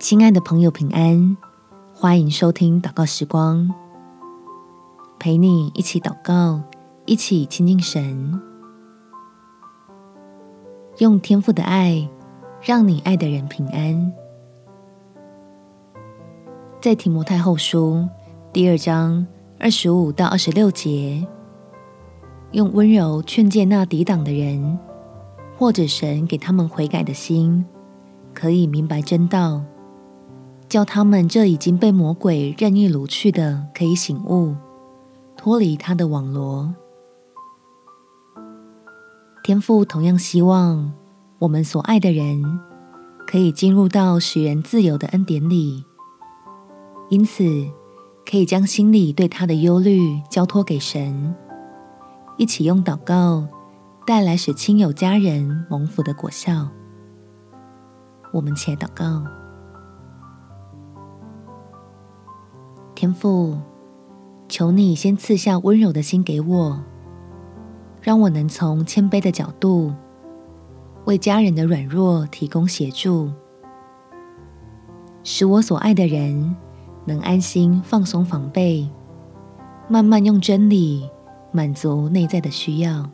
亲爱的朋友，平安！欢迎收听祷告时光，陪你一起祷告，一起亲近神，用天赋的爱，让你爱的人平安。在提摩太后书第二章二十五到二十六节，用温柔劝诫那抵挡的人，或者神给他们悔改的心，可以明白真道。叫他们这已经被魔鬼任意掳去的，可以醒悟，脱离他的网罗。天父同样希望我们所爱的人可以进入到使人自由的恩典里，因此可以将心里对他的忧虑交托给神，一起用祷告带来使亲友家人蒙福的果效。我们且祷告。天父，求你先赐下温柔的心给我，让我能从谦卑的角度为家人的软弱提供协助，使我所爱的人能安心放松防备，慢慢用真理满足内在的需要。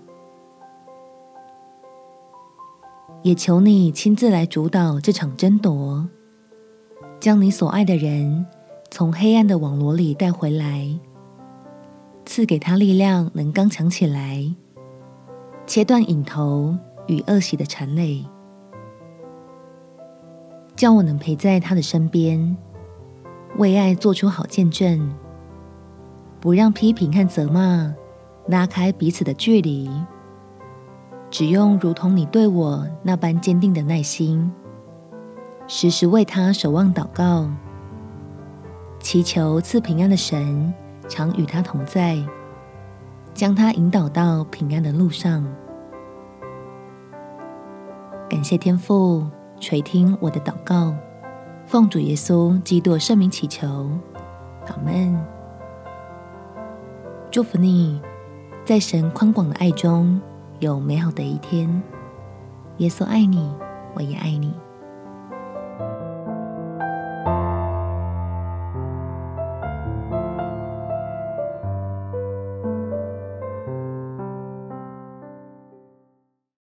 也求你亲自来主导这场争夺，将你所爱的人。从黑暗的网罗里带回来，赐给他力量，能刚强起来，切断瘾头与恶习的缠累，叫我能陪在他的身边，为爱做出好见证，不让批评和责骂拉开彼此的距离，只用如同你对我那般坚定的耐心，时时为他守望祷告。祈求赐平安的神常与他同在，将他引导到平安的路上。感谢天父垂听我的祷告，奉主耶稣基督圣名祈求，阿门。祝福你，在神宽广的爱中有美好的一天。耶稣爱你，我也爱你。